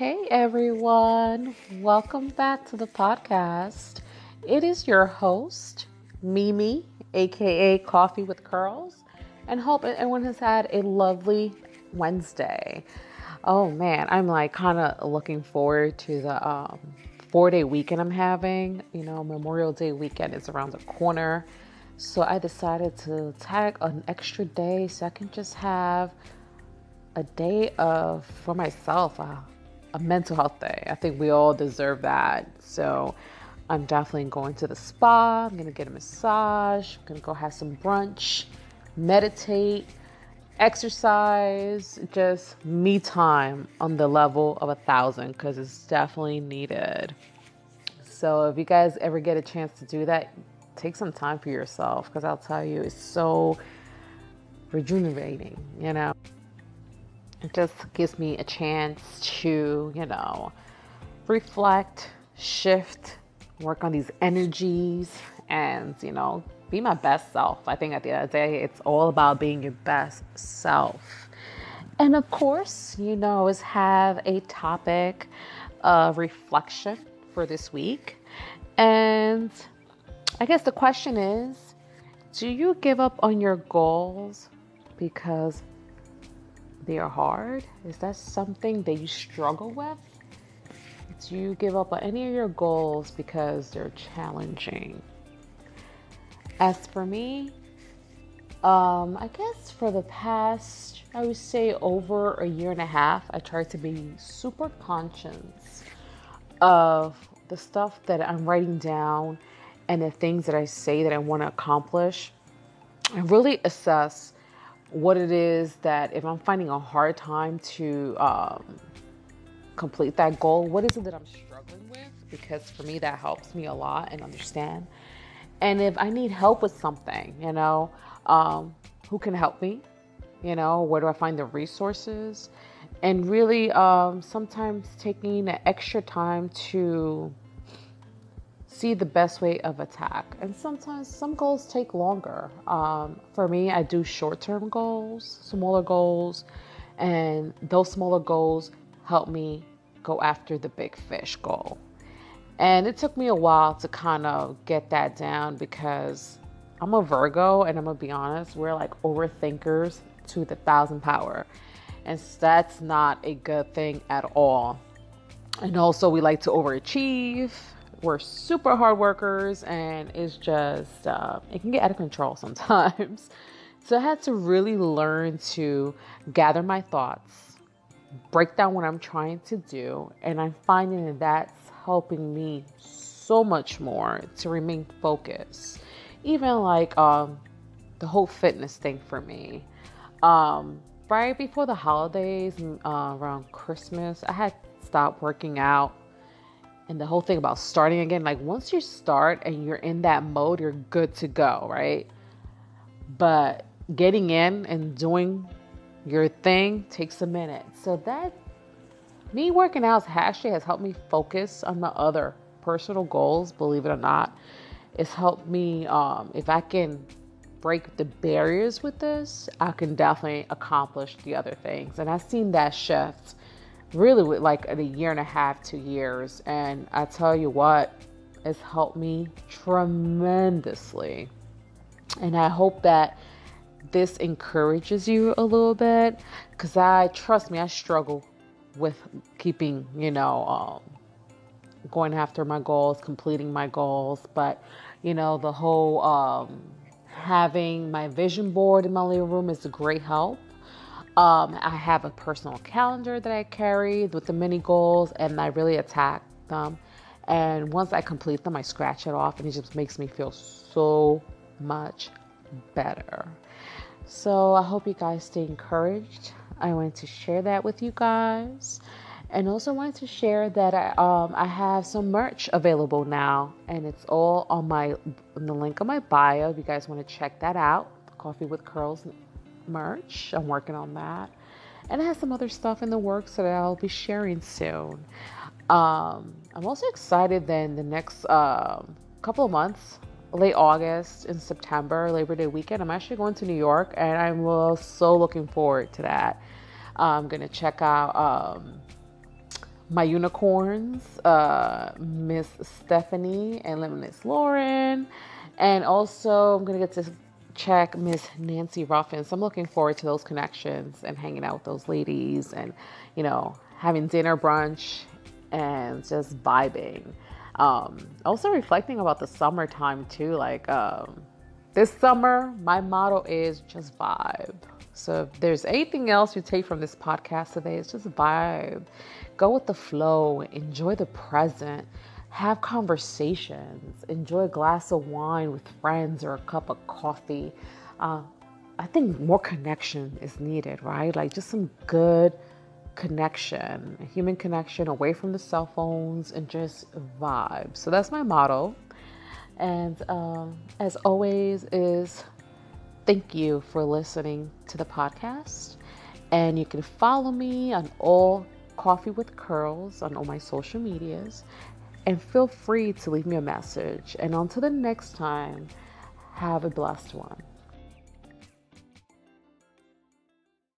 Hey everyone, welcome back to the podcast. It is your host, Mimi, aka Coffee with Curls, and hope everyone has had a lovely Wednesday. Oh man, I'm like kind of looking forward to the um, four day weekend I'm having. You know, Memorial Day weekend is around the corner. So I decided to tag an extra day so I can just have a day of for myself, a, a mental health day. I think we all deserve that. So I'm definitely going to the spa. I'm gonna get a massage. I'm gonna go have some brunch, meditate, exercise, just me time on the level of a thousand because it's definitely needed. So if you guys ever get a chance to do that, take some time for yourself because I'll tell you, it's so rejuvenating, you know. It just gives me a chance to, you know, reflect, shift, work on these energies, and, you know, be my best self. I think at the end of the day, it's all about being your best self. And of course, you know, always have a topic of reflection for this week. And I guess the question is do you give up on your goals because they are hard? Is that something that you struggle with? Do you give up on any of your goals because they're challenging? As for me, um, I guess for the past, I would say over a year and a half, I tried to be super conscious of the stuff that I'm writing down and the things that I say that I want to accomplish. I really assess what it is that if I'm finding a hard time to um, complete that goal, what is it that I'm struggling with? Because for me, that helps me a lot and understand. And if I need help with something, you know, um, who can help me? You know, where do I find the resources? And really, um, sometimes taking the extra time to see the best way of attack. And sometimes some goals take longer. Um, for me, I do short term goals, smaller goals, and those smaller goals help me go after the big fish goal. And it took me a while to kind of get that down because I'm a Virgo, and I'm gonna be honest, we're like overthinkers to the thousand power. And that's not a good thing at all. And also, we like to overachieve we're super hard workers and it's just uh, it can get out of control sometimes. So i had to really learn to gather my thoughts break down what i'm trying to do and i'm finding that that's helping me so much more to remain focused. Even like um, the whole fitness thing for me. Um, right before the holidays uh, around christmas i had stopped working out and the whole thing about starting again like once you start and you're in that mode you're good to go right? But getting in and doing your thing takes a minute. So that me working out actually has helped me focus on my other personal goals believe it or not. It's helped me um, if i can break the barriers with this i can definitely accomplish the other things. And i've seen that shift really with like a year and a half, two years. And I tell you what, it's helped me tremendously. And I hope that this encourages you a little bit because I trust me, I struggle with keeping, you know, um, going after my goals, completing my goals. But, you know, the whole um, having my vision board in my living room is a great help. Um, I have a personal calendar that I carry with the mini goals, and I really attack them. And once I complete them, I scratch it off, and it just makes me feel so much better. So I hope you guys stay encouraged. I wanted to share that with you guys. And also wanted to share that I, um, I have some merch available now, and it's all on my the link on my bio. If you guys want to check that out, Coffee with Curls merch. I'm working on that. And I have some other stuff in the works that I'll be sharing soon. Um, I'm also excited then the next um, couple of months, late August and September, Labor Day weekend, I'm actually going to New York and I'm so looking forward to that. I'm going to check out um, my unicorns, uh, Miss Stephanie and Limitless Lauren. And also, I'm going to get to check Miss Nancy Ruffin. So I'm looking forward to those connections and hanging out with those ladies and, you know, having dinner brunch and just vibing. Um, also reflecting about the summertime too. Like um, this summer, my motto is just vibe. So if there's anything else you take from this podcast today, it's just vibe. Go with the flow, enjoy the present, have conversations, enjoy a glass of wine with friends or a cup of coffee. Uh, I think more connection is needed, right? Like just some good connection, human connection away from the cell phones and just vibe. So that's my motto. And um, as always, is thank you for listening to the podcast. And you can follow me on all Coffee with Curls on all my social medias. And feel free to leave me a message. And until the next time, have a blessed one.